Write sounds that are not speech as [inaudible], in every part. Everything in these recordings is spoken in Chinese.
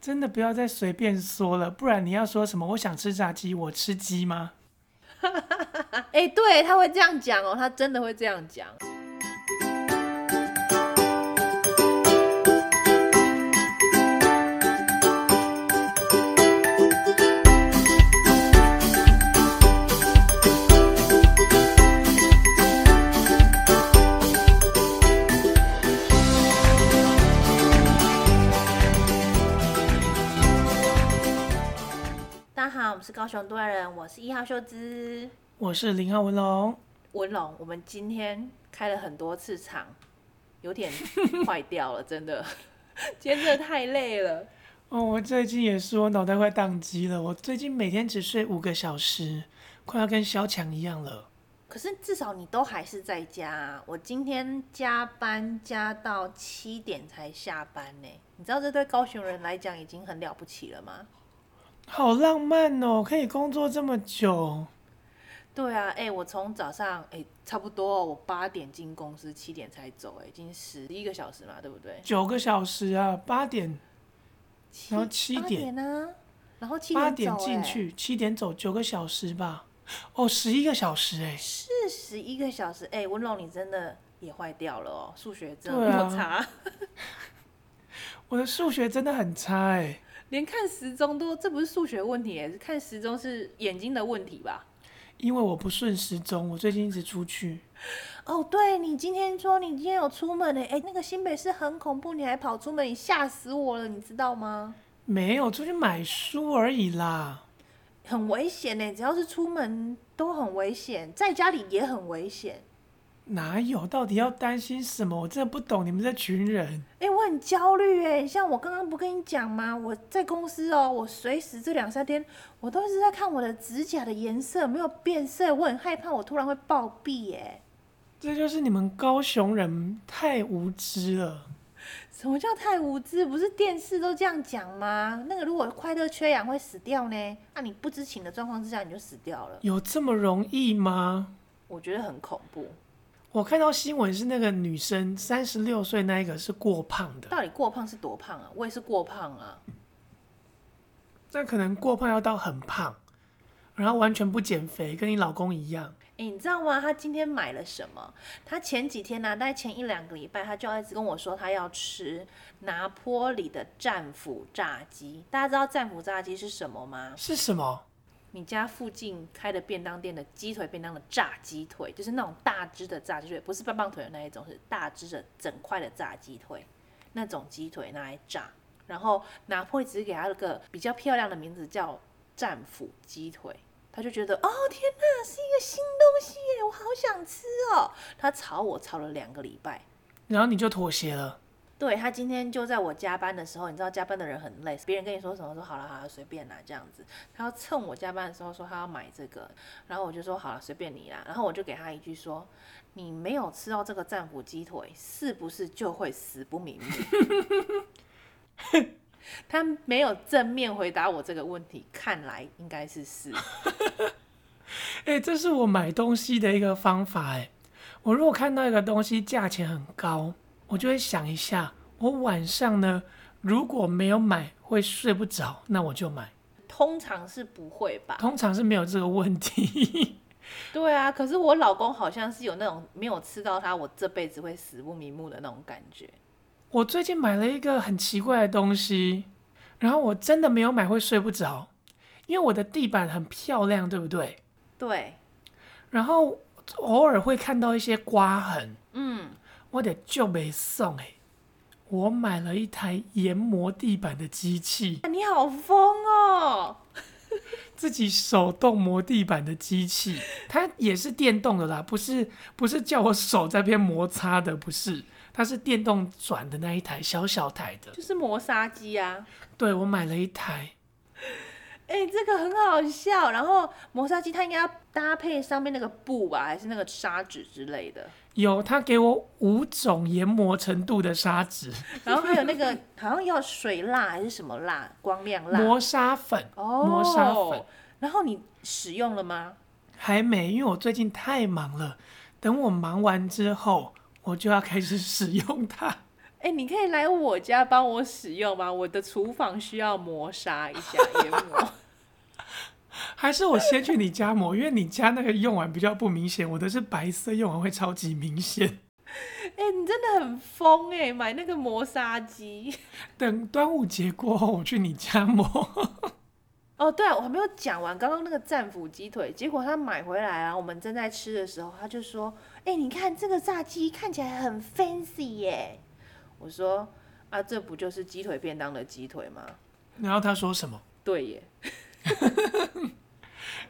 真的不要再随便说了，不然你要说什么？我想吃炸鸡，我吃鸡吗？[laughs] 哎、对，他会这样讲哦，他真的会这样讲。是高雄都爱人，我是一号秀芝，我是零号文龙。文龙，我们今天开了很多次场，有点 [laughs] 坏掉了，真的，[laughs] 今天真的太累了。哦，我最近也是，我脑袋快宕机了。我最近每天只睡五个小时，快要跟小强一样了。可是至少你都还是在家啊。我今天加班加到七点才下班呢，你知道这对高雄人来讲已经很了不起了吗？好浪漫哦，可以工作这么久。对啊，哎、欸，我从早上哎、欸，差不多我八点进公司，七点才走，哎，已经十一个小时嘛，对不对？九个小时啊，八点，然后七点，点呢，然后七八点进去，七点走，九个小时吧。哦，十一个小时哎，是十一个小时，哎，温龙你真的也坏掉了哦，数学真的那么差。啊、[laughs] 我的数学真的很差哎。连看时钟都，这不是数学问题，看时钟是眼睛的问题吧？因为我不顺时钟，我最近一直出去。哦，对，你今天说你今天有出门呢？哎，那个新北市很恐怖，你还跑出门，你吓死我了，你知道吗？没有，出去买书而已啦。很危险呢，只要是出门都很危险，在家里也很危险。哪有？到底要担心什么？我真的不懂你们这群人。哎、欸，我很焦虑哎，像我刚刚不跟你讲吗？我在公司哦，我随时这两三天，我都是在看我的指甲的颜色没有变色，我很害怕我突然会暴毙哎。这就是你们高雄人太无知了。什么叫太无知？不是电视都这样讲吗？那个如果快乐缺氧会死掉呢？那、啊、你不知情的状况之下你就死掉了。有这么容易吗？我觉得很恐怖。我看到新闻是那个女生三十六岁，那一个是过胖的。到底过胖是多胖啊？我也是过胖啊。那可能过胖要到很胖，然后完全不减肥，跟你老公一样。哎、欸，你知道吗？他今天买了什么？他前几天呢、啊，大概前一两个礼拜，他就一直跟我说他要吃拿坡里的战斧炸鸡。大家知道战斧炸鸡是什么吗？是什么？你家附近开的便当店的鸡腿便当的炸鸡腿，就是那种大只的炸鸡腿，不是棒棒腿的那一种，是大只的整块的炸鸡腿。那种鸡腿拿来炸，然后拿破只是给他了个比较漂亮的名字叫战斧鸡腿，他就觉得哦天哪，是一个新东西耶，我好想吃哦。他吵我吵了两个礼拜，然后你就妥协了。对，他今天就在我加班的时候，你知道加班的人很累，别人跟你说什么说好了好了随便啦这样子，他要趁我加班的时候说他要买这个，然后我就说好了随便你啦，然后我就给他一句说，你没有吃到这个战斧鸡腿，是不是就会死不瞑目？[laughs] 他没有正面回答我这个问题，看来应该是是。[laughs] 哎、这是我买东西的一个方法哎，我如果看到一个东西价钱很高。我就会想一下，我晚上呢，如果没有买会睡不着，那我就买。通常是不会吧？通常是没有这个问题。[laughs] 对啊，可是我老公好像是有那种没有吃到它，我这辈子会死不瞑目的那种感觉。我最近买了一个很奇怪的东西，然后我真的没有买会睡不着，因为我的地板很漂亮，对不对？对。然后偶尔会看到一些刮痕。嗯。我得就没送哎！我买了一台研磨地板的机器。你好疯哦！[laughs] 自己手动磨地板的机器，它也是电动的啦，不是不是叫我手在边摩擦的，不是，它是电动转的那一台小小台的，就是磨砂机啊。对，我买了一台。哎、欸，这个很好笑。然后磨砂机它应该要搭配上面那个布吧，还是那个砂纸之类的？有，他给我五种研磨程度的砂纸，然后还有那个 [laughs] 好像要水蜡还是什么蜡，光亮蜡，磨砂粉哦，磨砂粉。然后你使用了吗？还没，因为我最近太忙了。等我忙完之后，我就要开始使用它。[laughs] 哎、欸，你可以来我家帮我使用吗？我的厨房需要磨砂一下，研磨。[laughs] 还是我先去你家磨，因为你家那个用完比较不明显，我的是白色，用完会超级明显。[laughs] 哎、欸，你真的很疯哎，买那个磨砂机。等端午节过后，我去你家磨。哦，对啊，我还没有讲完，刚刚那个战斧鸡腿，结果他买回来啊，我们正在吃的时候，他就说：“哎、欸，你看这个炸鸡看起来很 fancy 耶。”我说：“啊，这不就是鸡腿便当的鸡腿吗？”然后他说什么？对耶。[laughs]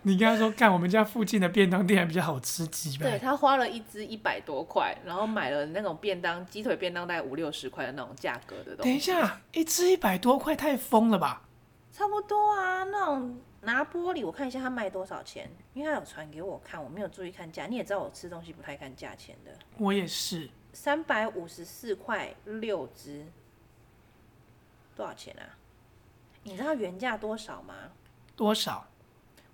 你跟他说，看我们家附近的便当店还比较好吃鸡吧？对，他花了一只一百多块，然后买了那种便当鸡腿便当，大概五六十块的那种价格的东西。等一下，一只一百多块，太疯了吧？差不多啊，那种拿玻璃，我看一下他卖多少钱，因为他有传给我看，我没有注意看价。你也知道我吃东西不太看价钱的。我也是。三百五十四块六只，多少钱啊？你知道原价多少吗？多少？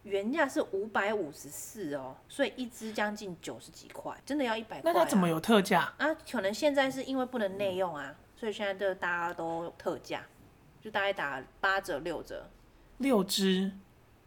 原价是五百五十四哦，所以一支将近九十几块，真的要一百块。那它怎么有特价啊？可能现在是因为不能内用啊，所以现在就大家都特价。就大概打八折六折，六支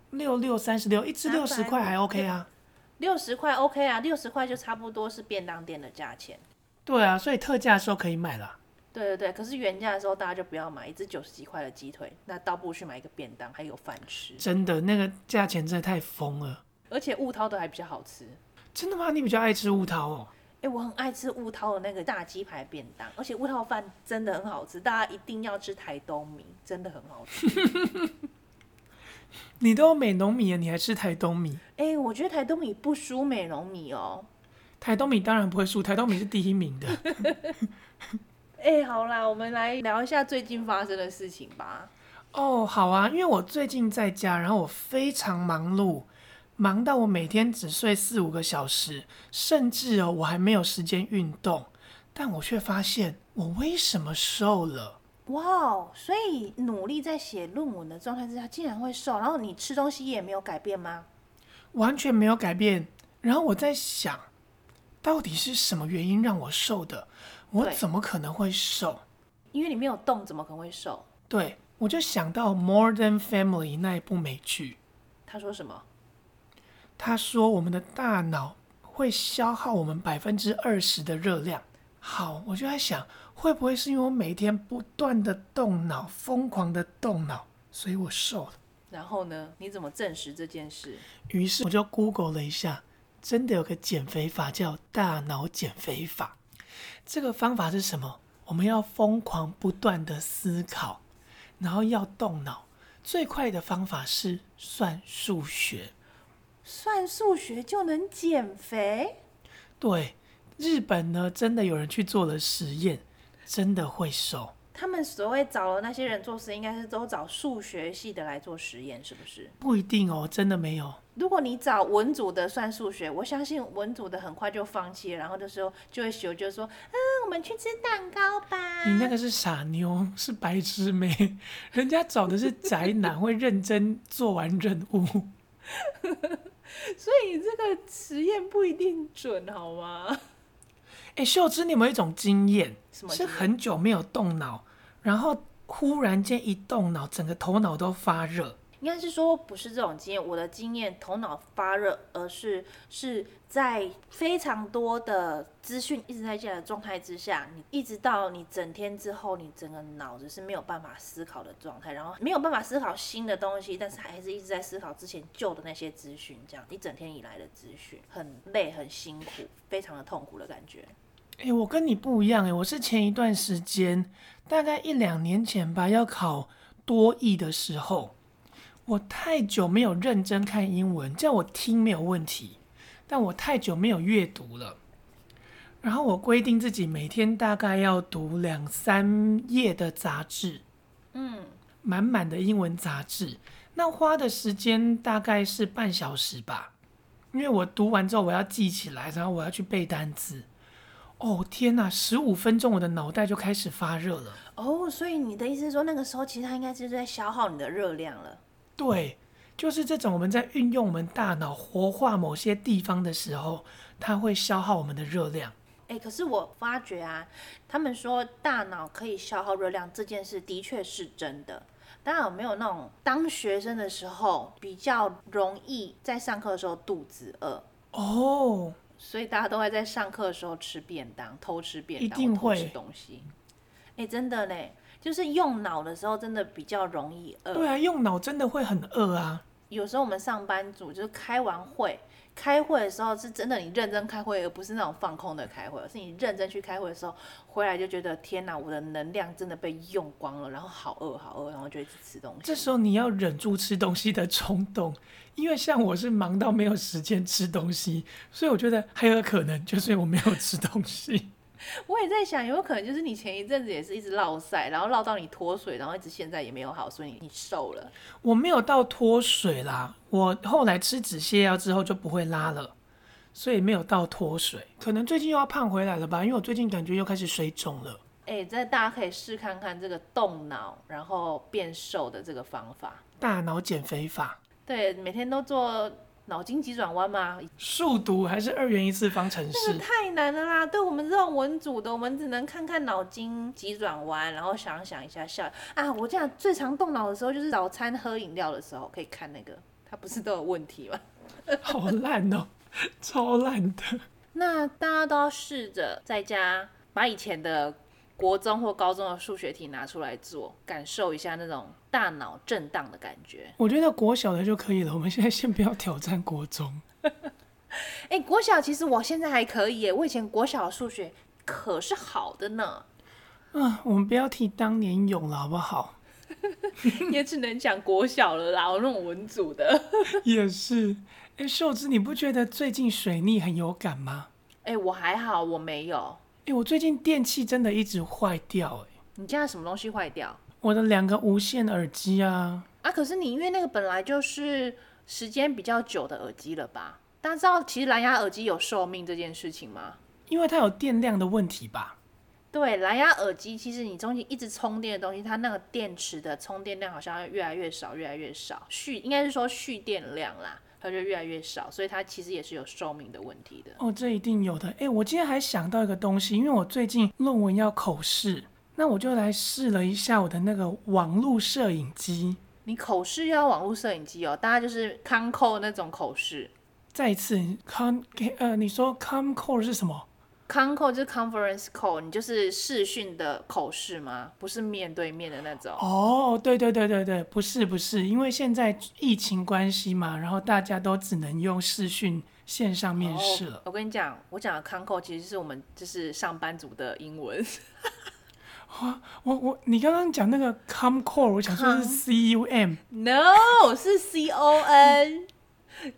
六六三十六，一支六十块还 OK 啊，六十块 OK 啊，六十块就差不多是便当店的价钱。对啊，所以特价的时候可以买了。对对对，可是原价的时候大家就不要买，一只九十几块的鸡腿，那倒不如去买一个便当，还有饭吃。真的，那个价钱真的太疯了，而且雾涛的还比较好吃。真的吗？你比较爱吃雾涛哦？哎、欸，我很爱吃雾涛的那个大鸡排便当，而且雾涛饭真的很好吃，大家一定要吃台东米，真的很好吃。[laughs] 你都有美浓米了，你还吃台东米？哎、欸，我觉得台东米不输美浓米哦。台东米当然不会输，台东米是第一名的。[laughs] 哎、欸，好啦，我们来聊一下最近发生的事情吧。哦，好啊，因为我最近在家，然后我非常忙碌。忙到我每天只睡四五个小时，甚至哦，我还没有时间运动，但我却发现我为什么瘦了？哇哦，所以努力在写论文的状态之下，竟然会瘦，然后你吃东西也没有改变吗？完全没有改变。然后我在想，到底是什么原因让我瘦的？我怎么可能会瘦？因为你没有动，怎么可能会瘦？对，我就想到《Modern Family》那一部美剧。他说什么？他说：“我们的大脑会消耗我们百分之二十的热量。”好，我就在想，会不会是因为我每天不断的动脑，疯狂的动脑，所以我瘦了？然后呢？你怎么证实这件事？于是我就 Google 了一下，真的有个减肥法叫大脑减肥法。这个方法是什么？我们要疯狂不断的思考，然后要动脑。最快的方法是算数学。算数学就能减肥？对，日本呢，真的有人去做了实验，真的会瘦。他们所谓找了那些人做实验，应该是都找数学系的来做实验，是不是？不一定哦，真的没有。如果你找文组的算数学，我相信文组的很快就放弃了，然后的时候就会学，就说：“嗯，我们去吃蛋糕吧。”你那个是傻妞，是白痴妹，人家找的是宅男，会认真做完任务。[laughs] 所以这个实验不一定准，好吗？[laughs] 哎，秀芝，你有没有一种经验？是很久没有动脑，然后忽然间一动脑，整个头脑都发热。应该是说不是这种经验，我的经验头脑发热，而是是在非常多的资讯一直在这样的状态之下，你一直到你整天之后，你整个脑子是没有办法思考的状态，然后没有办法思考新的东西，但是还是一直在思考之前旧的那些资讯，这样一整天以来的资讯很累很辛苦，非常的痛苦的感觉。哎，我跟你不一样哎，我是前一段时间大概一两年前吧，要考多译的时候。我太久没有认真看英文，叫我听没有问题，但我太久没有阅读了。然后我规定自己每天大概要读两三页的杂志，嗯，满满的英文杂志。那花的时间大概是半小时吧，因为我读完之后我要记起来，然后我要去背单词。哦天哪，十五分钟我的脑袋就开始发热了。哦，所以你的意思是说，那个时候其实它应该就是在消耗你的热量了。对，就是这种我们在运用我们大脑活化某些地方的时候，它会消耗我们的热量。哎，可是我发觉啊，他们说大脑可以消耗热量这件事的确是真的。大家有没有那种当学生的时候比较容易在上课的时候肚子饿哦？所以大家都会在上课的时候吃便当，偷吃便当，一定会偷吃东西。哎，真的嘞，就是用脑的时候真的比较容易饿。对啊，用脑真的会很饿啊。有时候我们上班族就是开完会。开会的时候是真的，你认真开会，而不是那种放空的开会，而是你认真去开会的时候，回来就觉得天哪，我的能量真的被用光了，然后好饿好饿，然后就一直吃东西。这时候你要忍住吃东西的冲动，因为像我是忙到没有时间吃东西，所以我觉得还有可能就是我没有吃东西。[laughs] 我也在想，有没有可能就是你前一阵子也是一直落晒，然后落到你脱水，然后一直现在也没有好，所以你瘦了。我没有到脱水啦，我后来吃止泻药之后就不会拉了，所以没有到脱水。可能最近又要胖回来了吧？因为我最近感觉又开始水肿了。哎、欸，这大家可以试看看这个动脑然后变瘦的这个方法，大脑减肥法。对，每天都做。脑筋急转弯吗？数独还是二元一次方程式？这个太难了啦！对我们这种文组的，我们只能看看脑筋急转弯，然后想想一下笑啊！我这样最常动脑的时候就是早餐喝饮料的时候，可以看那个，它不是都有问题吗？好烂哦，超烂的。[laughs] 那大家都要试着在家把以前的。国中或高中的数学题拿出来做，感受一下那种大脑震荡的感觉。我觉得国小的就可以了。我们现在先不要挑战国中。哎、欸，国小其实我现在还可以耶。我以前国小的数学可是好的呢。啊，我们不要提当年勇了，好不好？[laughs] 也只能讲国小了啦。我那种文组的 [laughs] 也是。哎、欸，秀芝，你不觉得最近水逆很有感吗？哎、欸，我还好，我没有。欸、我最近电器真的一直坏掉、欸，你家什么东西坏掉？我的两个无线耳机啊。啊，可是你因为那个本来就是时间比较久的耳机了吧？大家知道其实蓝牙耳机有寿命这件事情吗？因为它有电量的问题吧？对，蓝牙耳机其实你中间一直充电的东西，它那个电池的充电量好像越来越少，越来越少，蓄应该是说蓄电量啦。它就越来越少，所以它其实也是有寿命的问题的。哦，这一定有的。哎，我今天还想到一个东西，因为我最近论文要口试，那我就来试了一下我的那个网络摄影机。你口试要网络摄影机哦？大概就是 Concord 那种口试。再一次，Con 呃，你说 Concord 是什么？Con call 就是 conference call，你就是视讯的口试吗？不是面对面的那种。哦，对对对对对，不是不是，因为现在疫情关系嘛，然后大家都只能用视讯线上面试了。哦，我跟你讲，我讲的 con call 其实是我们就是上班族的英文。[laughs] 我我我，你刚刚讲那个 com call，我想说是 c u m，no 是 c o n。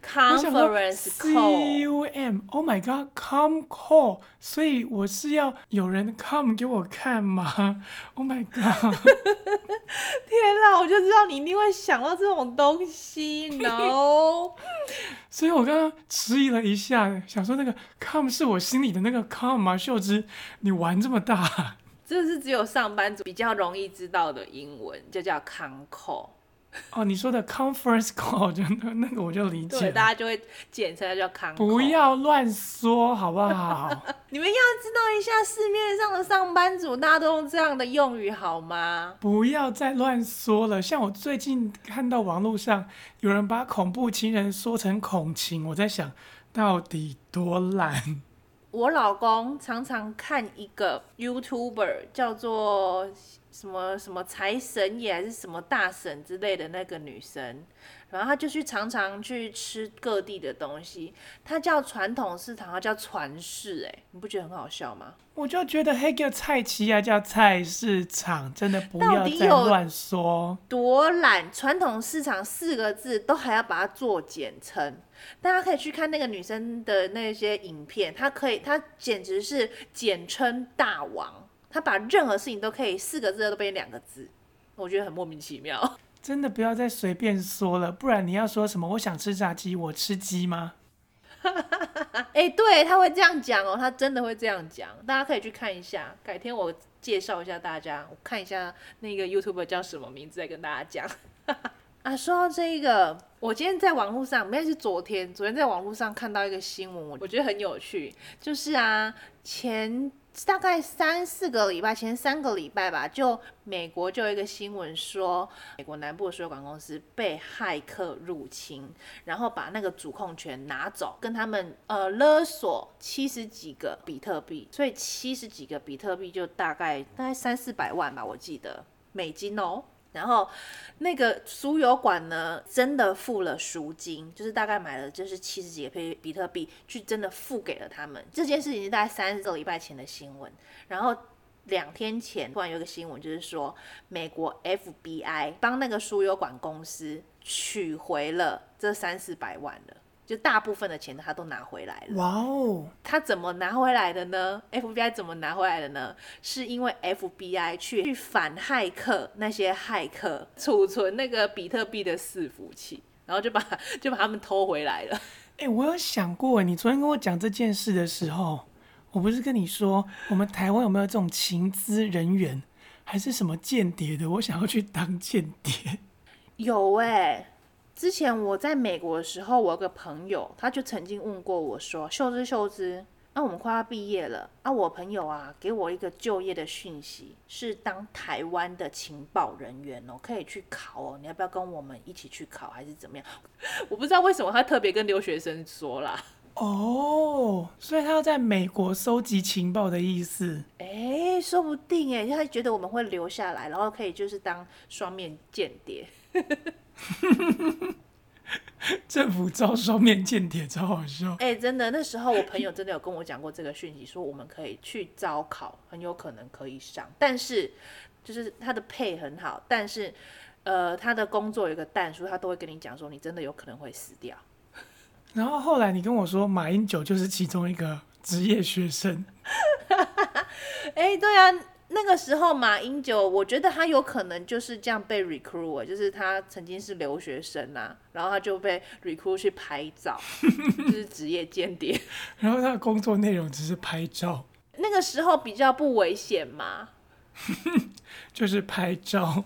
Conference call，C U M，Oh my God，Come call，所以我是要有人 come 给我看吗？Oh my God，天哪，我就知道你一定会想到这种东西，No，[laughs] 所以我刚刚迟疑了一下，想说那个 come 是我心里的那个 come 吗？秀芝，你玩这么大，这是只有上班族比较容易知道的英文，就叫 Come call。[laughs] 哦，你说的 conference call [laughs] 就那那个我就理解了，对，大家就会简称叫 con。不要乱说，好不好？[laughs] 你们要知道一下市面上的上班族，大家都用这样的用语好吗？不要再乱说了。像我最近看到网络上有人把恐怖情人说成恐情，我在想到底多烂。我老公常常看一个 YouTuber 叫做。什么什么财神爷还是什么大神之类的那个女生，然后她就去常常去吃各地的东西。她叫传统市场，她叫传市，哎，你不觉得很好笑吗？我就觉得黑叫菜奇啊，叫菜市场，真的不要再乱说。多懒，传统市场四个字都还要把它做简称。大家可以去看那个女生的那些影片，她可以，她简直是简称大王。他把任何事情都可以四个字都变成两个字，我觉得很莫名其妙。[laughs] 真的不要再随便说了，不然你要说什么？我想吃炸鸡，我吃鸡吗？哎、欸，对，他会这样讲哦，他真的会这样讲。大家可以去看一下，改天我介绍一下大家，我看一下那个 YouTuber 叫什么名字，再跟大家讲。[laughs] 啊，说到这一个，我今天在网络上，应该是昨天，昨天在网络上看到一个新闻，我我觉得很有趣，就是啊，前。大概三四个礼拜前，三个礼拜吧，就美国就有一个新闻说，美国南部的水管公司被骇客入侵，然后把那个主控权拿走，跟他们呃勒索七十几个比特币，所以七十几个比特币就大概大概三四百万吧，我记得美金哦。然后那个输油管呢，真的付了赎金，就是大概买了就是七十几个比比特币，去真的付给了他们。这件事情是大概三十个礼拜前的新闻。然后两天前突然有个新闻，就是说美国 FBI 帮那个输油管公司取回了这三四百万了。就大部分的钱他都拿回来了。哇哦！他怎么拿回来的呢？FBI 怎么拿回来的呢？是因为 FBI 去去反骇客那些骇客储存那个比特币的伺服器，然后就把就把他们偷回来了。哎、欸，我有想过，你昨天跟我讲这件事的时候，我不是跟你说，我们台湾有没有这种情资人员，还是什么间谍的？我想要去当间谍。有哎、欸。之前我在美国的时候，我有个朋友，他就曾经问过我说：“秀芝，秀芝，那、啊、我们快要毕业了，啊，我朋友啊，给我一个就业的讯息，是当台湾的情报人员哦，可以去考哦，你要不要跟我们一起去考，还是怎么样？[laughs] 我不知道为什么他特别跟留学生说啦。哦，所以他要在美国收集情报的意思？哎，说不定哎，他觉得我们会留下来，然后可以就是当双面间谍。[laughs] [laughs] 政府招收面间谍，超好笑！哎、欸，真的，那时候我朋友真的有跟我讲过这个讯息，说我们可以去招考，很有可能可以上，但是就是他的配很好，但是呃，他的工作有一个但书，他都会跟你讲说，你真的有可能会死掉。然后后来你跟我说，马英九就是其中一个职业学生。[laughs] 哎、欸，对啊。那个时候马英九，我觉得他有可能就是这样被 recruit，就是他曾经是留学生啊，然后他就被 recruit 去拍照，[laughs] 就是职业间谍。然后他的工作内容只是拍照。那个时候比较不危险嘛，[laughs] 就是拍照。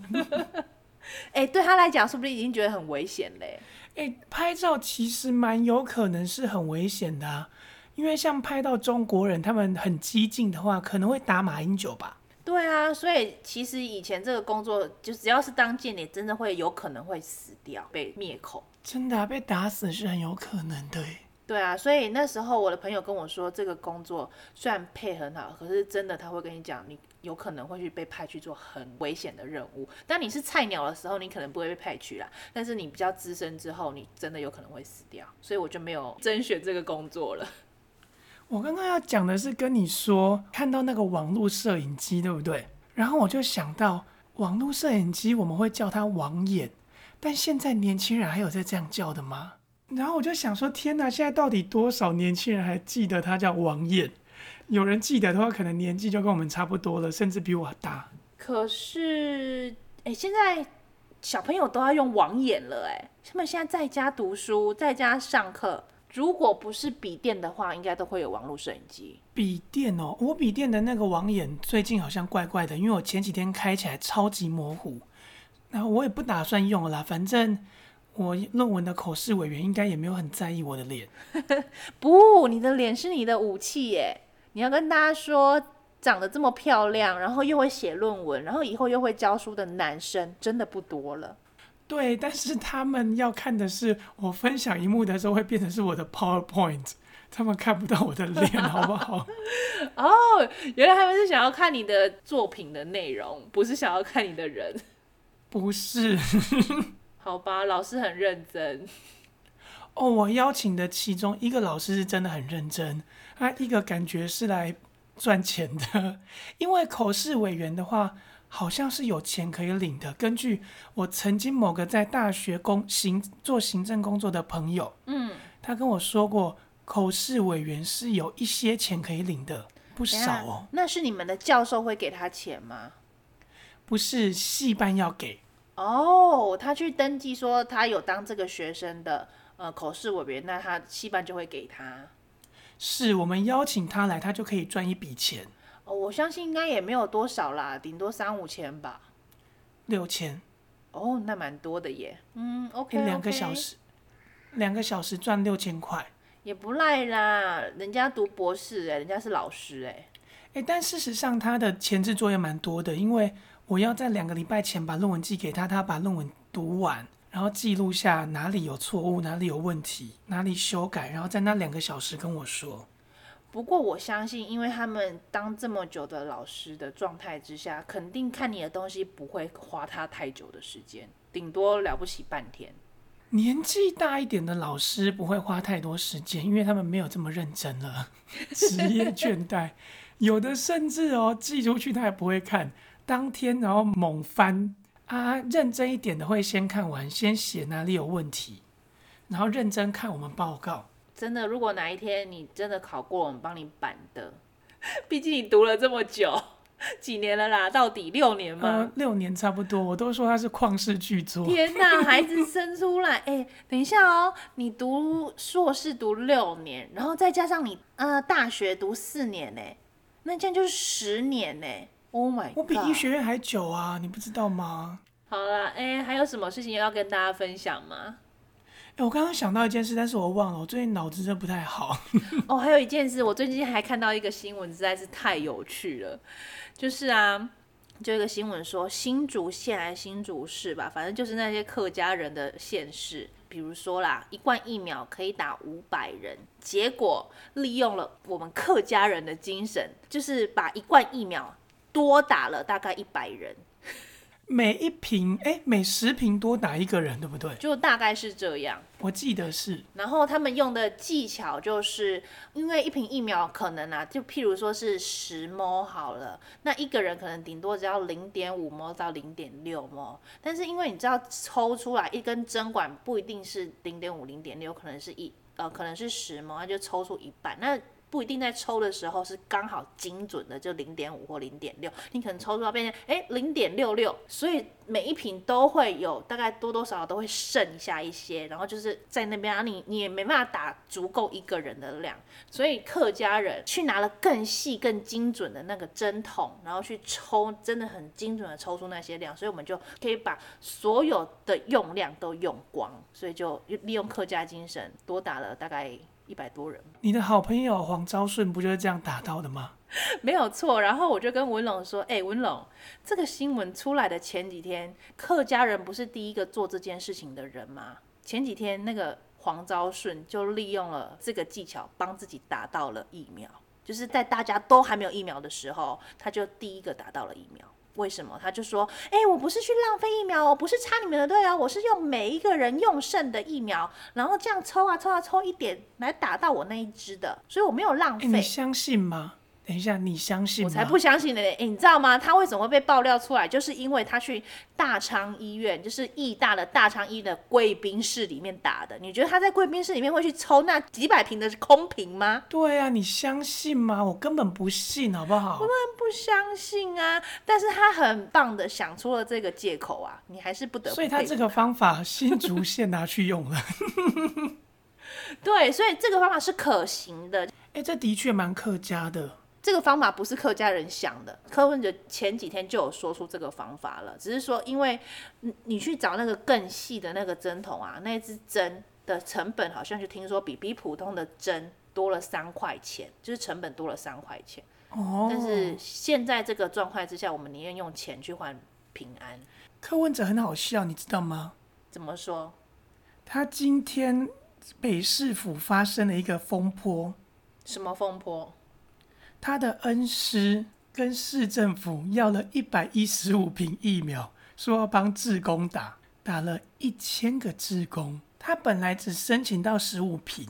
哎、[laughs] 欸，对他来讲，是不是已经觉得很危险嘞？哎、欸，拍照其实蛮有可能是很危险的啊，因为像拍到中国人他们很激进的话，可能会打马英九吧。对啊，所以其实以前这个工作，就只要是当间谍，真的会有可能会死掉，被灭口。真的啊，被打死是很有可能的。对啊，所以那时候我的朋友跟我说，这个工作虽然配很好，可是真的他会跟你讲，你有可能会去被派去做很危险的任务。当你是菜鸟的时候，你可能不会被派去啦，但是你比较资深之后，你真的有可能会死掉。所以我就没有 [laughs] 甄选这个工作了。我刚刚要讲的是跟你说，看到那个网络摄影机，对不对？然后我就想到，网络摄影机我们会叫它网眼，但现在年轻人还有在这样叫的吗？然后我就想说，天哪，现在到底多少年轻人还记得它叫网眼？有人记得的话，可能年纪就跟我们差不多了，甚至比我大。可是，哎，现在小朋友都要用网眼了，哎，他们现在在家读书，在家上课。如果不是笔电的话，应该都会有网络摄影机。笔电哦，我笔电的那个网眼最近好像怪怪的，因为我前几天开起来超级模糊。然后我也不打算用了啦，反正我论文的口试委员应该也没有很在意我的脸。[laughs] 不，你的脸是你的武器耶！你要跟大家说，长得这么漂亮，然后又会写论文，然后以后又会教书的男生，真的不多了。对，但是他们要看的是我分享一幕的时候会变成是我的 PowerPoint，他们看不到我的脸，好不好？[laughs] 哦，原来他们是想要看你的作品的内容，不是想要看你的人。[laughs] 不是，好吧，老师很认真。哦，我邀请的其中一个老师是真的很认真，他一个感觉是来赚钱的，[laughs] 因为口试委员的话。好像是有钱可以领的。根据我曾经某个在大学工行做行政工作的朋友，嗯，他跟我说过，口试委员是有一些钱可以领的，不少哦。那是你们的教授会给他钱吗？不是，系办要给。哦，他去登记说他有当这个学生的呃口试委员，那他系办就会给他。是我们邀请他来，他就可以赚一笔钱。哦，我相信应该也没有多少啦，顶多三五千吧。六千。哦，那蛮多的耶。嗯，OK，两个小时，两个小时赚六千块，也不赖啦。人家读博士哎，人家是老师哎。哎，但事实上他的前置作业蛮多的，因为我要在两个礼拜前把论文寄给他，他把论文读完，然后记录下哪里有错误，哪里有问题，哪里修改，然后在那两个小时跟我说。不过我相信，因为他们当这么久的老师的状态之下，肯定看你的东西不会花他太久的时间，顶多了不起半天。年纪大一点的老师不会花太多时间，因为他们没有这么认真了，[laughs] 职业倦怠。有的甚至哦，寄出去他也不会看，当天然后猛翻啊，认真一点的会先看完，先写哪里有问题，然后认真看我们报告。真的，如果哪一天你真的考过，我们帮你板的。[laughs] 毕竟你读了这么久，[laughs] 几年了啦？到底六年吗？呃，六年差不多。我都说他是旷世巨作。天哪，[laughs] 孩子生出来，哎、欸，等一下哦，你读硕士读六年，然后再加上你呃大学读四年呢，那这样就是十年呢。Oh my God，我比医学院还久啊，你不知道吗？好了，哎、欸，还有什么事情要跟大家分享吗？哎，我刚刚想到一件事，但是我忘了。我最近脑子真的不太好。[laughs] 哦，还有一件事，我最近还看到一个新闻，实在是太有趣了。就是啊，就一个新闻说，新竹县还是新竹市吧，反正就是那些客家人的县市，比如说啦，一罐疫苗可以打五百人，结果利用了我们客家人的精神，就是把一罐疫苗多打了大概一百人。每一瓶，哎，每十瓶多打一个人，对不对？就大概是这样，我记得是。然后他们用的技巧就是，因为一瓶疫苗可能啊，就譬如说是十 ml 好了，那一个人可能顶多只要零点五 ml 到零点六 ml，但是因为你知道抽出来一根针管不一定是零点五、零点六，可能是一呃可能是十 ml，它就抽出一半那。不一定在抽的时候是刚好精准的，就零点五或零点六，你可能抽出来变成哎零点六六，所以每一瓶都会有大概多多少少都会剩下一些，然后就是在那边啊，你你也没办法打足够一个人的量，所以客家人去拿了更细更精准的那个针筒，然后去抽，真的很精准的抽出那些量，所以我们就可以把所有的用量都用光，所以就利用客家精神多打了大概。一百多人，你的好朋友黄昭顺不就是这样打到的吗？[laughs] 没有错。然后我就跟文龙说：“哎、欸，文龙，这个新闻出来的前几天，客家人不是第一个做这件事情的人吗？前几天那个黄昭顺就利用了这个技巧，帮自己打到了疫苗，就是在大家都还没有疫苗的时候，他就第一个打到了疫苗。”为什么？他就说：“哎、我不是去浪费疫苗，哦不是插你们的队哦，我是用每一个人用剩的疫苗，然后这样抽啊抽啊抽一点来打到我那一支的，所以我没有浪费。”你相信吗？等一下，你相信？我才不相信呢！哎，你知道吗？他为什么会被爆料出来？就是因为他去大昌医院，就是义大的大昌医院的贵宾室里面打的。你觉得他在贵宾室里面会去抽那几百瓶的空瓶吗？对啊，你相信吗？我根本不信，好不好？我当然不相信啊！但是他很棒的想出了这个借口啊，你还是不得不。所以他这个方法新竹县拿去用了。[laughs] 对，所以这个方法是可行的。哎，这的确蛮客家的。这个方法不是客家人想的，柯文哲前几天就有说出这个方法了，只是说因为你去找那个更细的那个针筒啊，那支针的成本好像就听说比比普通的针多了三块钱，就是成本多了三块钱。哦。但是现在这个状况之下，我们宁愿用钱去换平安。柯文哲很好笑，你知道吗？怎么说？他今天北市府发生了一个风波。什么风波？他的恩师跟市政府要了一百一十五瓶疫苗，说要帮志工打，打了一千个志工。他本来只申请到十五瓶，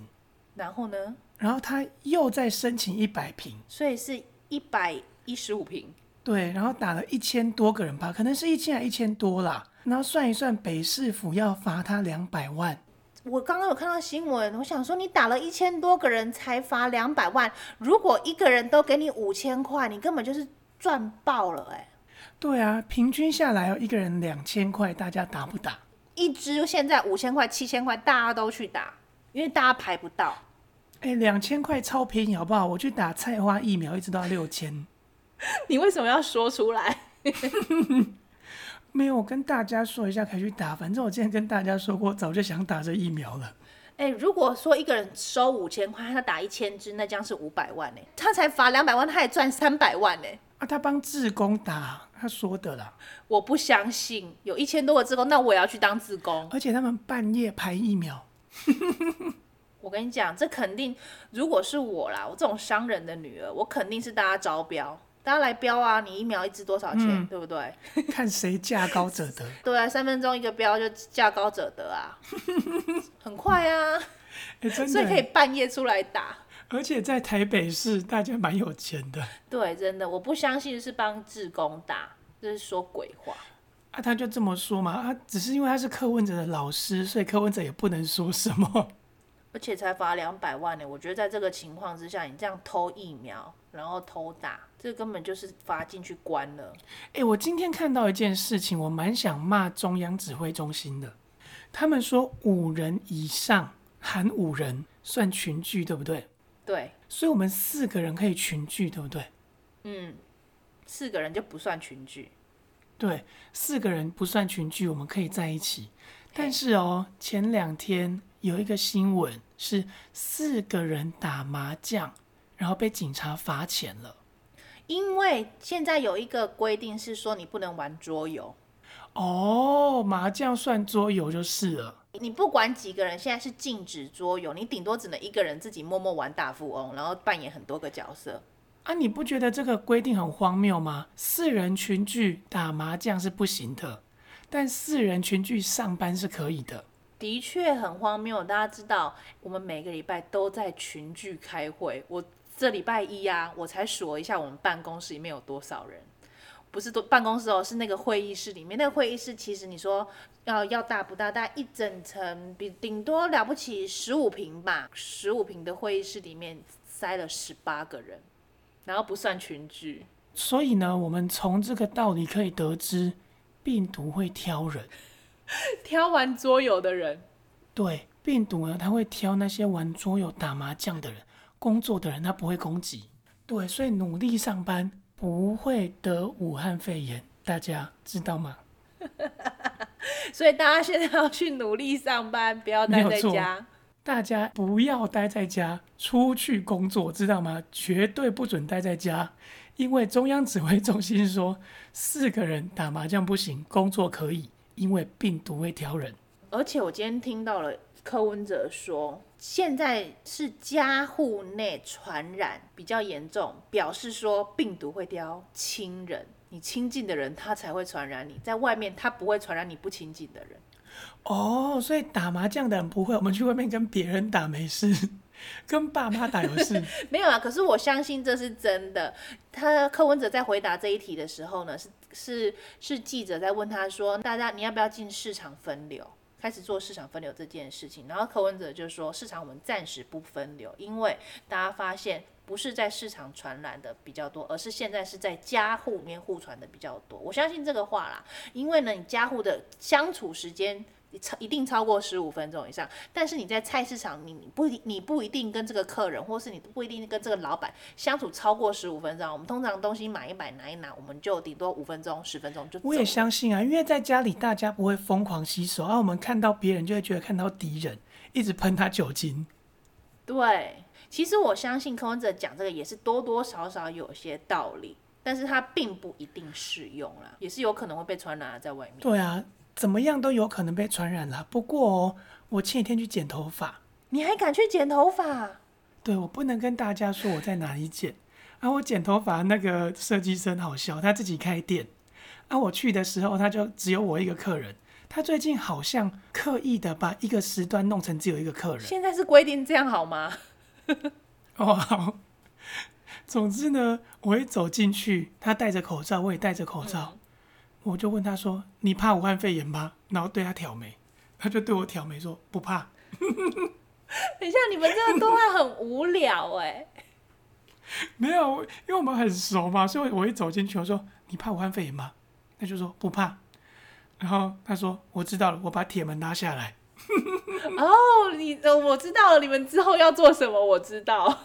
然后呢？然后他又再申请一百瓶，所以是一百一十五瓶。对，然后打了一千多个人吧，可能是一千还一千多啦。然后算一算，北市府要罚他两百万。我刚刚有看到新闻，我想说你打了一千多个人才罚两百万，如果一个人都给你五千块，你根本就是赚爆了哎！对啊，平均下来哦，一个人两千块，大家打不打？一支现在五千块、七千块，大家都去打，因为大家排不到。哎，两千块超便宜，好不好？我去打菜花疫苗，一直到六千。[laughs] 你为什么要说出来？[laughs] 没有，我跟大家说一下，可以去打。反正我之前跟大家说过，早就想打这疫苗了。哎，如果说一个人收五千块，他打一千支，那将是五百万呢。他才罚两百万，他也赚三百万呢。啊，他帮志工打，他说的啦。我不相信有一千多个志工，那我也要去当志工。而且他们半夜排疫苗。[laughs] 我跟你讲，这肯定，如果是我啦，我这种商人的女儿，我肯定是大家招标。大家来标啊！你疫苗一支多少钱？嗯、对不对？[laughs] 看谁价高者得。[laughs] 对啊，三分钟一个标就价高者得啊，[laughs] 很快啊，欸、所以可以半夜出来打。而且在台北市，大家蛮有钱的。对，真的，我不相信是帮志工打，这、就是说鬼话。啊，他就这么说嘛，啊，只是因为他是柯文哲的老师，所以柯文哲也不能说什么。而且才罚两百万呢，我觉得在这个情况之下，你这样偷疫苗，然后偷打，这根本就是罚进去关了。哎，我今天看到一件事情，我蛮想骂中央指挥中心的。他们说五人以上含五人算群聚，对不对？对。所以我们四个人可以群聚，对不对？嗯，四个人就不算群聚。对，四个人不算群聚，我们可以在一起。但是哦，前两天有一个新闻。是四个人打麻将，然后被警察罚钱了。因为现在有一个规定是说你不能玩桌游。哦，麻将算桌游就是了。你不管几个人，现在是禁止桌游，你顶多只能一个人自己默默玩大富翁，然后扮演很多个角色。啊，你不觉得这个规定很荒谬吗？四人群聚打麻将是不行的，但四人群聚上班是可以的。的确很荒谬，大家知道，我们每个礼拜都在群聚开会。我这礼拜一啊，我才数了一下我们办公室里面有多少人，不是多办公室哦，是那个会议室里面。那个会议室其实你说要要大不大？大概一整层，比顶多了不起十五平吧，十五平的会议室里面塞了十八个人，然后不算群聚。所以呢，我们从这个道理可以得知，病毒会挑人。[laughs] 挑玩桌游的人，对，病毒呢，他会挑那些玩桌游、打麻将的人，工作的人他不会攻击。对，所以努力上班不会得武汉肺炎，大家知道吗？[laughs] 所以大家现在要去努力上班，不要待在家。大家不要待在家，出去工作，知道吗？绝对不准待在家，因为中央指挥中心说，四个人打麻将不行，工作可以。因为病毒会挑人，而且我今天听到了柯文哲说，现在是家户内传染比较严重，表示说病毒会叼亲人，你亲近的人他才会传染你，在外面他不会传染你不亲近的人。哦，所以打麻将的人不会，我们去外面跟别人打没事，跟爸妈打游戏。[laughs] 没有啊，可是我相信这是真的。他柯文哲在回答这一题的时候呢，是。是是记者在问他说：“大家你要不要进市场分流，开始做市场分流这件事情？”然后柯文哲就说：“市场我们暂时不分流，因为大家发现不是在市场传染的比较多，而是现在是在家户里面互传的比较多。我相信这个话啦，因为呢，你家户的相处时间。”超一定超过十五分钟以上，但是你在菜市场，你你不你不一定跟这个客人，或是你不一定跟这个老板相处超过十五分钟。我们通常东西买一买拿一拿，我们就顶多五分钟十分钟就。我也相信啊，因为在家里大家不会疯狂洗手，啊，我们看到别人就会觉得看到敌人，一直喷他酒精。对，其实我相信柯文哲讲这个也是多多少少有些道理，但是他并不一定适用啦，也是有可能会被传染在外面。对啊。怎么样都有可能被传染了。不过哦，我前几天去剪头发，你还敢去剪头发？对，我不能跟大家说我在哪里剪。啊，我剪头发那个设计师好笑，他自己开店。啊，我去的时候他就只有我一个客人。他最近好像刻意的把一个时段弄成只有一个客人。现在是规定这样好吗？[laughs] 哦，好。总之呢，我一走进去，他戴着口罩，我也戴着口罩。嗯我就问他说：“你怕武汉肺炎吗？”然后对他挑眉，他就对我挑眉说：“不怕。[laughs] ”等一下，你们这个对话很无聊哎。[laughs] 没有，因为我们很熟嘛，所以我一走进去，我说：“你怕武汉肺炎吗？”他就说：“不怕。”然后他说：“我知道了，我把铁门拉下来。”哦，你呃，我知道了，你们之后要做什么，我知道。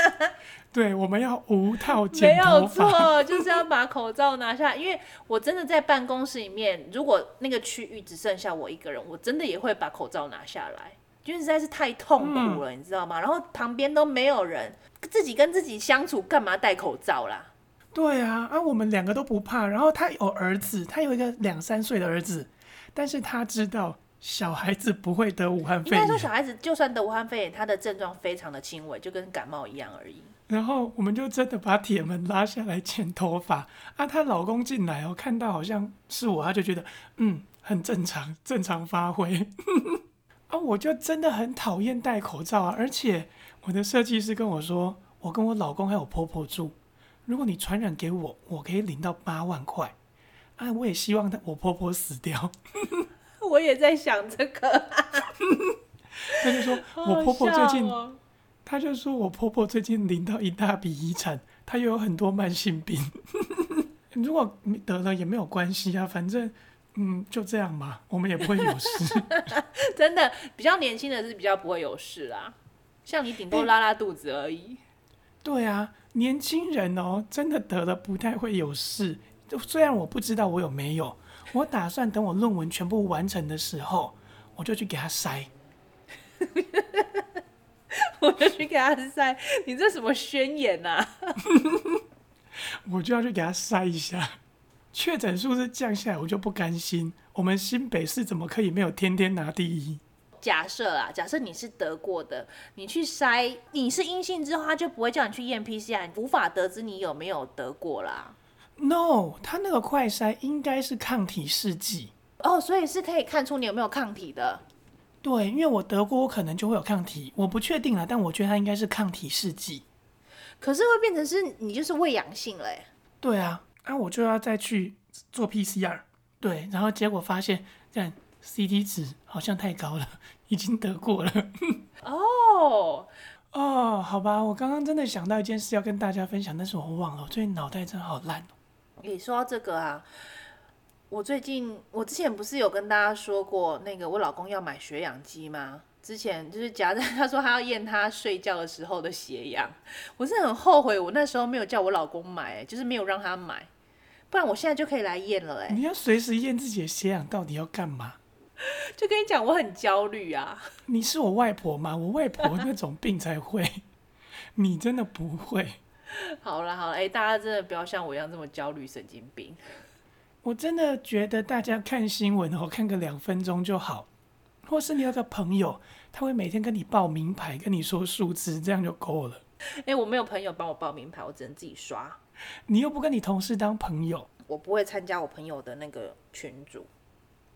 [laughs] 对，我们要无套剪。没有错，就是要把口罩拿下。因为我真的在办公室里面，如果那个区域只剩下我一个人，我真的也会把口罩拿下来，因为实在是太痛苦了，嗯、你知道吗？然后旁边都没有人，自己跟自己相处，干嘛戴口罩啦？对啊，啊，我们两个都不怕。然后他有儿子，他有一个两三岁的儿子，但是他知道小孩子不会得武汉肺炎。应该说，小孩子就算得武汉肺炎，他的症状非常的轻微，就跟感冒一样而已。然后我们就真的把铁门拉下来剪头发啊！她老公进来哦，看到好像是我，他就觉得嗯，很正常，正常发挥。[laughs] 啊，我就真的很讨厌戴口罩啊！而且我的设计师跟我说，我跟我老公还有婆婆住，如果你传染给我，我可以领到八万块。啊，我也希望他我婆婆死掉。[laughs] 我也在想这个。[laughs] 他就说我婆婆最近。他就说：“我婆婆最近领到一大笔遗产，她又有很多慢性病，[laughs] 如果得了也没有关系啊，反正嗯就这样吧，我们也不会有事。[laughs] 真的，比较年轻的是比较不会有事啦，像你顶多拉拉肚子而已。欸、对啊，年轻人哦，真的得了不太会有事。就虽然我不知道我有没有，我打算等我论文全部完成的时候，我就去给他筛。[laughs] ” [laughs] 我就去给他筛，你这什么宣言呐、啊？[laughs] 我就要去给他筛一下，确诊数是降下来，我就不甘心。我们新北市怎么可以没有天天拿第一？假设啊，假设你是得过的，你去筛，你是阴性之后，他就不会叫你去验 PCR，你无法得知你有没有得过啦。No，他那个快筛应该是抗体试剂哦，所以是可以看出你有没有抗体的。对，因为我得过，我可能就会有抗体，我不确定了，但我觉得它应该是抗体试剂。可是会变成是你就是伪阳性了。对啊，啊，我就要再去做 PCR，对，然后结果发现，这 CT 值好像太高了，已经得过了。[laughs] 哦，哦，好吧，我刚刚真的想到一件事要跟大家分享，但是我忘了，我最近脑袋真的好烂。你说到这个啊。我最近，我之前不是有跟大家说过，那个我老公要买血氧机吗？之前就是夹在他说他要验他睡觉的时候的血氧，我是很后悔我那时候没有叫我老公买，就是没有让他买，不然我现在就可以来验了哎。你要随时验自己的血氧到底要干嘛？就跟你讲，我很焦虑啊。你是我外婆吗？我外婆 [laughs] 那种病才会，你真的不会。好了好了，哎，大家真的不要像我一样这么焦虑神经病。我真的觉得大家看新闻哦，看个两分钟就好，或是你有个朋友，他会每天跟你报名牌，跟你说数字，这样就够了。哎、欸，我没有朋友帮我报名牌，我只能自己刷。你又不跟你同事当朋友，我不会参加我朋友的那个群组。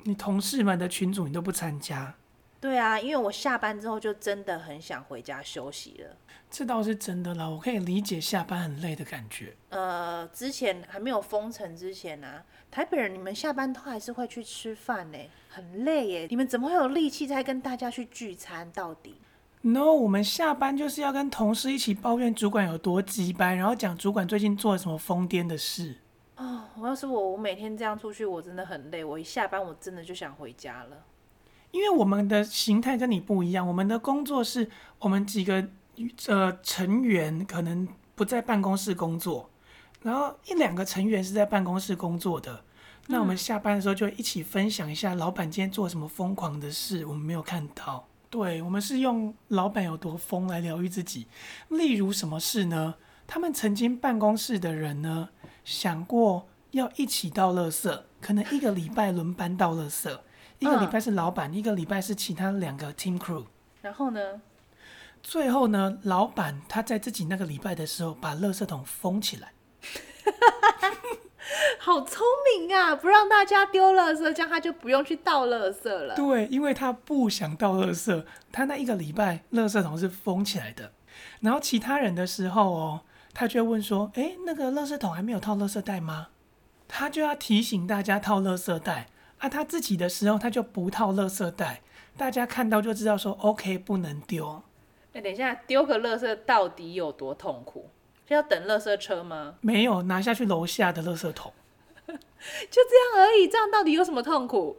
你同事们的群组你都不参加？对啊，因为我下班之后就真的很想回家休息了。这倒是真的啦，我可以理解下班很累的感觉。呃，之前还没有封城之前呢、啊，台北人你们下班都还是会去吃饭呢，很累耶。你们怎么会有力气再跟大家去聚餐？到底？No，我们下班就是要跟同事一起抱怨主管有多鸡掰，然后讲主管最近做了什么疯癫的事。哦，我要是我，我每天这样出去，我真的很累。我一下班，我真的就想回家了。因为我们的形态跟你不一样，我们的工作是我们几个。呃，成员可能不在办公室工作，然后一两个成员是在办公室工作的。那我们下班的时候就一起分享一下老板今天做什么疯狂的事，我们没有看到。对，我们是用老板有多疯来疗愈自己。例如什么事呢？他们曾经办公室的人呢，想过要一起倒垃圾，可能一个礼拜轮班倒垃圾，一个礼拜是老板，一个礼拜是其他两个 team crew。然后呢？最后呢，老板他在自己那个礼拜的时候把垃圾桶封起来，[laughs] 好聪明啊！不让大家丢垃圾，这样他就不用去倒垃圾了。对，因为他不想倒垃圾，他那一个礼拜垃圾桶是封起来的。然后其他人的时候哦，他就会问说：“诶，那个垃圾桶还没有套垃圾袋吗？”他就要提醒大家套垃圾袋啊。他自己的时候他就不套垃圾袋，大家看到就知道说：“OK，不能丢。”哎，等一下，丢个垃圾到底有多痛苦？是要等垃圾车吗？没有，拿下去楼下的垃圾桶，[laughs] 就这样而已。这样到底有什么痛苦？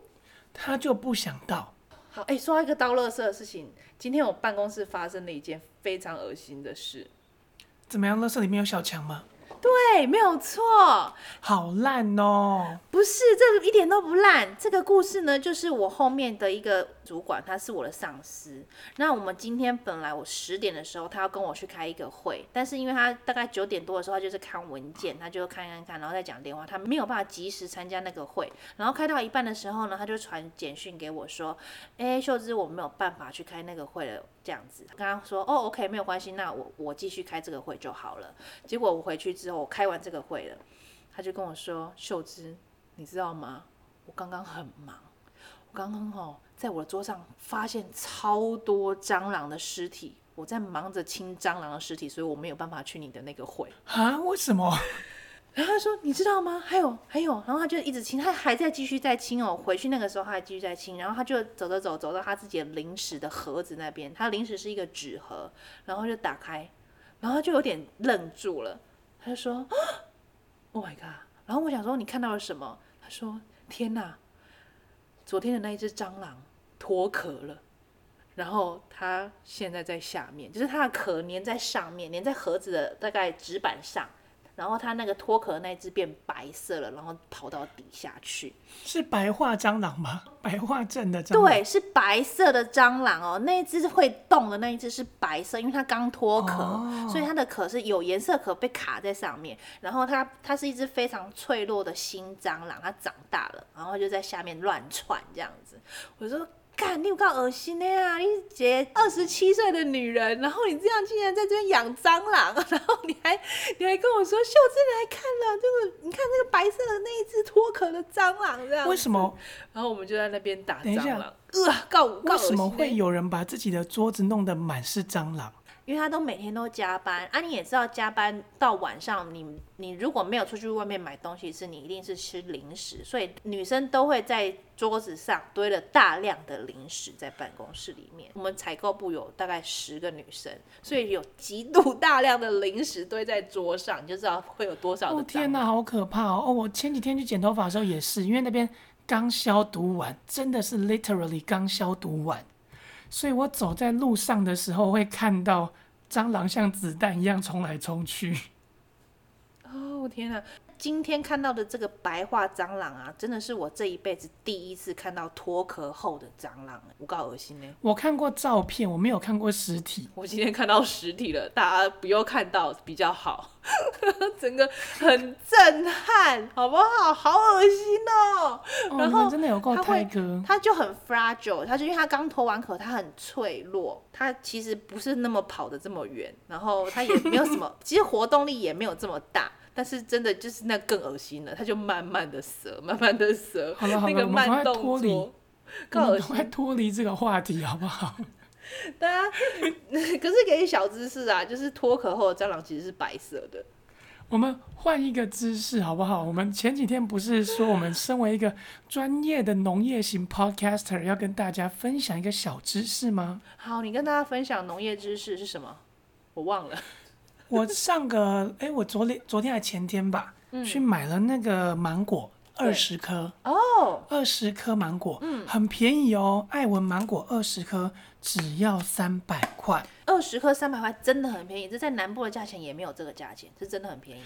他就不想到。好，哎、欸，说到一个倒垃圾的事情，今天我办公室发生了一件非常恶心的事。怎么样？垃圾里面有小强吗？对，没有错。好烂哦！不是，这个一点都不烂。这个故事呢，就是我后面的一个主管，他是我的上司。那我们今天本来我十点的时候，他要跟我去开一个会，但是因为他大概九点多的时候，他就是看文件，他就看看看，然后再讲电话，他没有办法及时参加那个会。然后开到一半的时候呢，他就传简讯给我说：“哎，秀芝，我没有办法去开那个会了。”这样子，刚刚说：“哦，OK，没有关系，那我我继续开这个会就好了。”结果我回去之后，我开完这个会了，他就跟我说：“秀芝，你知道吗？我刚刚很忙，我刚刚哦，在我的桌上发现超多蟑螂的尸体，我在忙着清蟑螂的尸体，所以我没有办法去你的那个会。”啊？为什么？然后他说：“你知道吗？还有还有。”然后他就一直清，他还在继续在清哦。回去那个时候，他还继续在清。然后他就走着走，走到他自己的零食的盒子那边。他零食是一个纸盒，然后就打开，然后就有点愣住了。他就说：[gasps] “Oh my god！” 然后我想说：“你看到了什么？”他说：“天哪，昨天的那一只蟑螂脱壳了。然后它现在在下面，就是它的壳粘在上面，粘在盒子的大概纸板上。”然后它那个脱壳的那只变白色了，然后跑到底下去。是白化蟑螂吗？[laughs] 白化症的蟑螂？对，是白色的蟑螂哦。那一只会动的那一只是白色，因为它刚脱壳，哦、所以它的壳是有颜色壳被卡在上面。然后它它是一只非常脆弱的新蟑螂，它长大了，然后就在下面乱窜这样子。我说。干，你有够恶心的呀！你姐二十七岁的女人，然后你这样竟然在这边养蟑螂，[laughs] 然后你还你还跟我说，秀枝你还看了就是，你看那个白色的那一只脱壳的蟑螂，这样为什么？然后我们就在那边打蟑螂，呃，告告，为什么会有人把自己的桌子弄得满是蟑螂？因为他都每天都加班啊，你也知道加班到晚上你，你你如果没有出去外面买东西吃，你一定是吃零食，所以女生都会在桌子上堆了大量的零食在办公室里面。我们采购部有大概十个女生，所以有极度大量的零食堆在桌上，你就知道会有多少的。哦天哪，好可怕哦！哦，我前几天去剪头发的时候也是，因为那边刚消毒完，真的是 literally 刚消毒完。所以我走在路上的时候，会看到蟑螂像子弹一样冲来冲去。哦天哪！今天看到的这个白化蟑螂啊，真的是我这一辈子第一次看到脱壳后的蟑螂，我够恶心呢。我看过照片，我没有看过实体。我今天看到实体了，大家不要看到比较好。[laughs] 整个很震撼，好不好？好恶心哦。哦然后真的有够胎哥，它就很 fragile，它就因为它刚脱完壳，它很脆弱，它其实不是那么跑得这么远，然后它也没有什么，[laughs] 其实活动力也没有这么大。但是真的就是那更恶心了，他就慢慢的折，慢慢的折，好了好了，那个慢动作，更恶心。快脱离这个话题好不好？[laughs] 对啊，可是给你小知识啊，就是脱壳后的蟑螂其实是白色的。我们换一个知识好不好？我们前几天不是说我们身为一个专业的农业型 podcaster，要跟大家分享一个小知识吗？好，你跟大家分享农业知识是什么？我忘了。我上个哎、欸，我昨天昨天还前天吧，嗯、去买了那个芒果二十颗哦，二十颗芒果，嗯，很便宜哦。爱文芒果二十颗只要三百块，二十颗三百块真的很便宜。这在南部的价钱也没有这个价钱，这真的很便宜。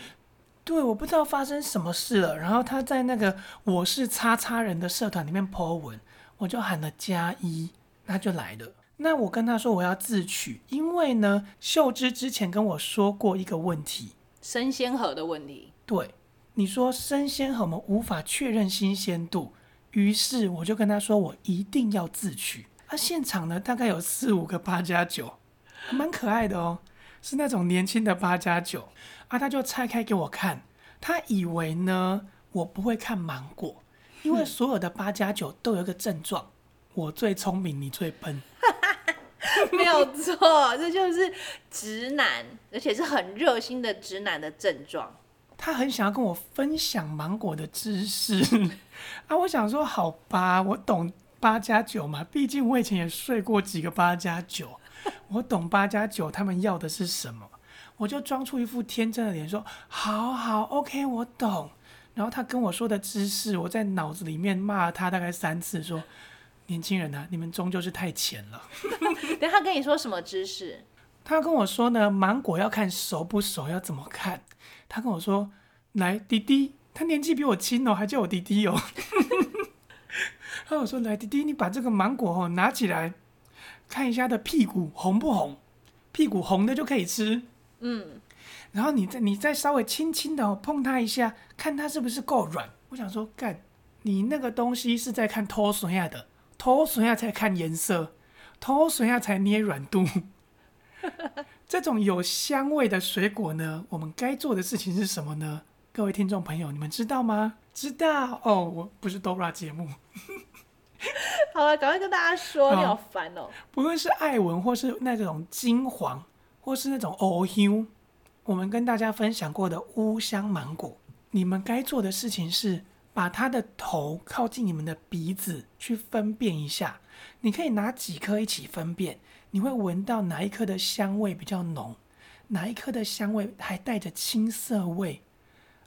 对，我不知道发生什么事了。然后他在那个我是叉叉人的社团里面 po 文，我就喊了加一，他就来了。那我跟他说我要自取，因为呢，秀芝之前跟我说过一个问题，生鲜盒的问题。对，你说生鲜盒我们无法确认新鲜度，于是我就跟他说我一定要自取。啊，现场呢大概有四五个八加九，蛮可爱的哦，是那种年轻的八加九。啊，他就拆开给我看，他以为呢我不会看芒果，因为 [laughs] 所有的八加九都有一个症状，我最聪明，你最笨。[laughs] 没有错，这就是直男，而且是很热心的直男的症状。他很想要跟我分享芒果的知识 [laughs] 啊！我想说，好吧，我懂八加九嘛，毕竟我以前也睡过几个八加九，我懂八加九他们要的是什么，我就装出一副天真的脸说：“好好，OK，我懂。”然后他跟我说的知识，我在脑子里面骂了他大概三次，说。年轻人啊，你们终究是太浅了。[laughs] 等他跟你说什么知识？他跟我说呢，芒果要看熟不熟，要怎么看？他跟我说，来，弟弟，他年纪比我轻哦，还叫我弟弟哦。[laughs] 他跟我说，来，弟弟，你把这个芒果哦拿起来，看一下它的屁股红不红？屁股红的就可以吃。嗯，然后你再你再稍微轻轻的碰它一下，看它是不是够软。我想说，干，你那个东西是在看脱水亚的。脱水下才看颜色，头损下才捏软度。[laughs] 这种有香味的水果呢，我们该做的事情是什么呢？各位听众朋友，你们知道吗？知道哦，我不是 Dora 节目。好了，赶快跟大家说，你好烦哦。[laughs] 不论是艾文，或是那种金黄，或是那种欧 u，我们跟大家分享过的乌香芒果，你们该做的事情是。把它的头靠近你们的鼻子去分辨一下，你可以拿几颗一起分辨，你会闻到哪一颗的香味比较浓，哪一颗的香味还带着青涩味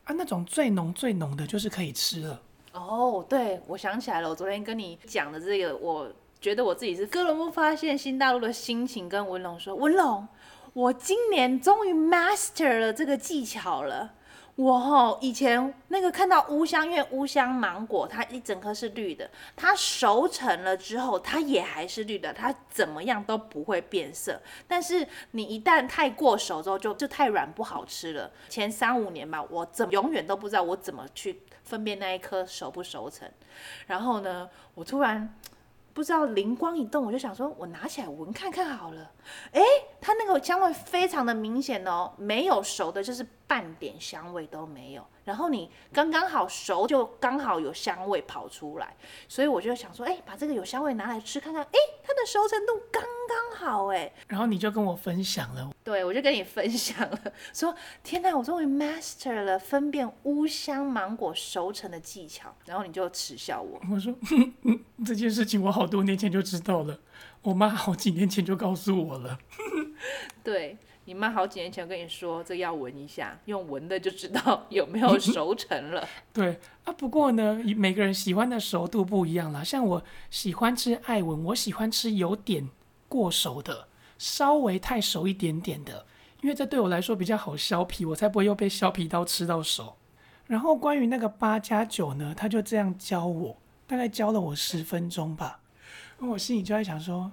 啊？那种最浓最浓的就是可以吃了。哦，对，我想起来了，我昨天跟你讲的这个，我觉得我自己是哥伦布发现新大陆的心情，跟文龙说，文龙，我今年终于 master 了这个技巧了。我哦以前那个看到乌香，因为乌香芒果它一整颗是绿的，它熟成了之后它也还是绿的，它怎么样都不会变色。但是你一旦太过熟之后就就太软不好吃了。前三五年吧，我怎么永远都不知道我怎么去分辨那一颗熟不熟成。然后呢，我突然。不知道灵光一动，我就想说，我拿起来闻看看好了。诶，它那个香味非常的明显哦，没有熟的，就是半点香味都没有。然后你刚刚好熟，就刚好有香味跑出来。所以我就想说，诶，把这个有香味拿来吃看看。诶，它的熟成度刚刚好，哎。然后你就跟我分享了。对，我就跟你分享了，说天哪，我终于 master 了分辨乌香芒果熟成的技巧。然后你就耻笑我，我说 [laughs] 这件事情我好多年前就知道了，我妈好几年前就告诉我了。[laughs] 对，你妈好几年前跟你说，这要闻一下，用闻的就知道 [laughs] 有没有熟成了。对啊，不过呢，每个人喜欢的熟度不一样啦。像我喜欢吃爱文，我喜欢吃有点过熟的。稍微太熟一点点的，因为这对我来说比较好削皮，我才不会又被削皮刀吃到手。然后关于那个八加九呢，他就这样教我，大概教了我十分钟吧。我心里就在想说，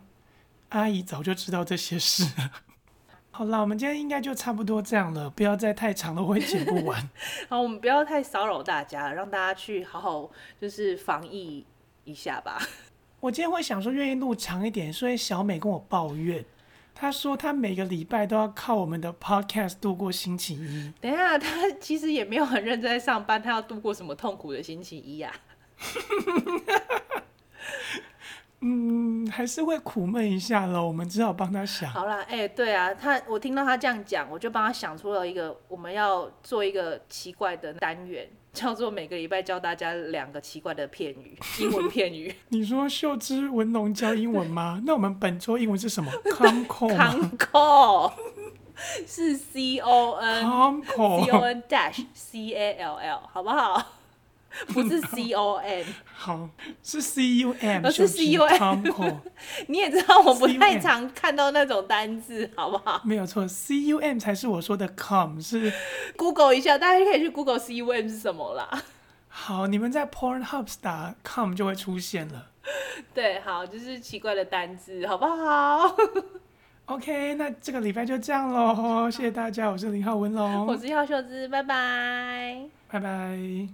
阿姨早就知道这些事了。[laughs] 好了，我们今天应该就差不多这样了，不要再太长了，我会剪不完。[laughs] 好，我们不要太骚扰大家，让大家去好好就是防疫一下吧。[laughs] 我今天会想说愿意录长一点，所以小美跟我抱怨。她说她每个礼拜都要靠我们的 podcast 度过星期一。等一下，她其实也没有很认真在上班，她要度过什么痛苦的星期一呀？嗯，还是会苦闷一下喽。我们只好帮他想。好啦，哎、欸，对啊，他我听到他这样讲，我就帮他想出了一个我们要做一个奇怪的单元。叫做每个礼拜教大家两个奇怪的片语，英文片语。[laughs] 你说秀芝文龙教英文吗？那我们本周英文是什么？[laughs] Concall，[laughs] 是 C O N，C O N dash C A L L，好不好？[laughs] 不是 C O M，好，是 C U M，是 C U M。[laughs] 你也知道我不太常看到那种单字，好不好？没有错，C U M 才是我说的 com，是 Google 一下，大家可以去 Google C U M 是什么啦。好，你们在 Pornhub 打 com 就会出现了。对，好，就是奇怪的单字，好不好？[laughs] OK，那这个礼拜就这样喽，谢谢大家，我是林浩文龙，我是一号秀芝，拜拜，拜拜。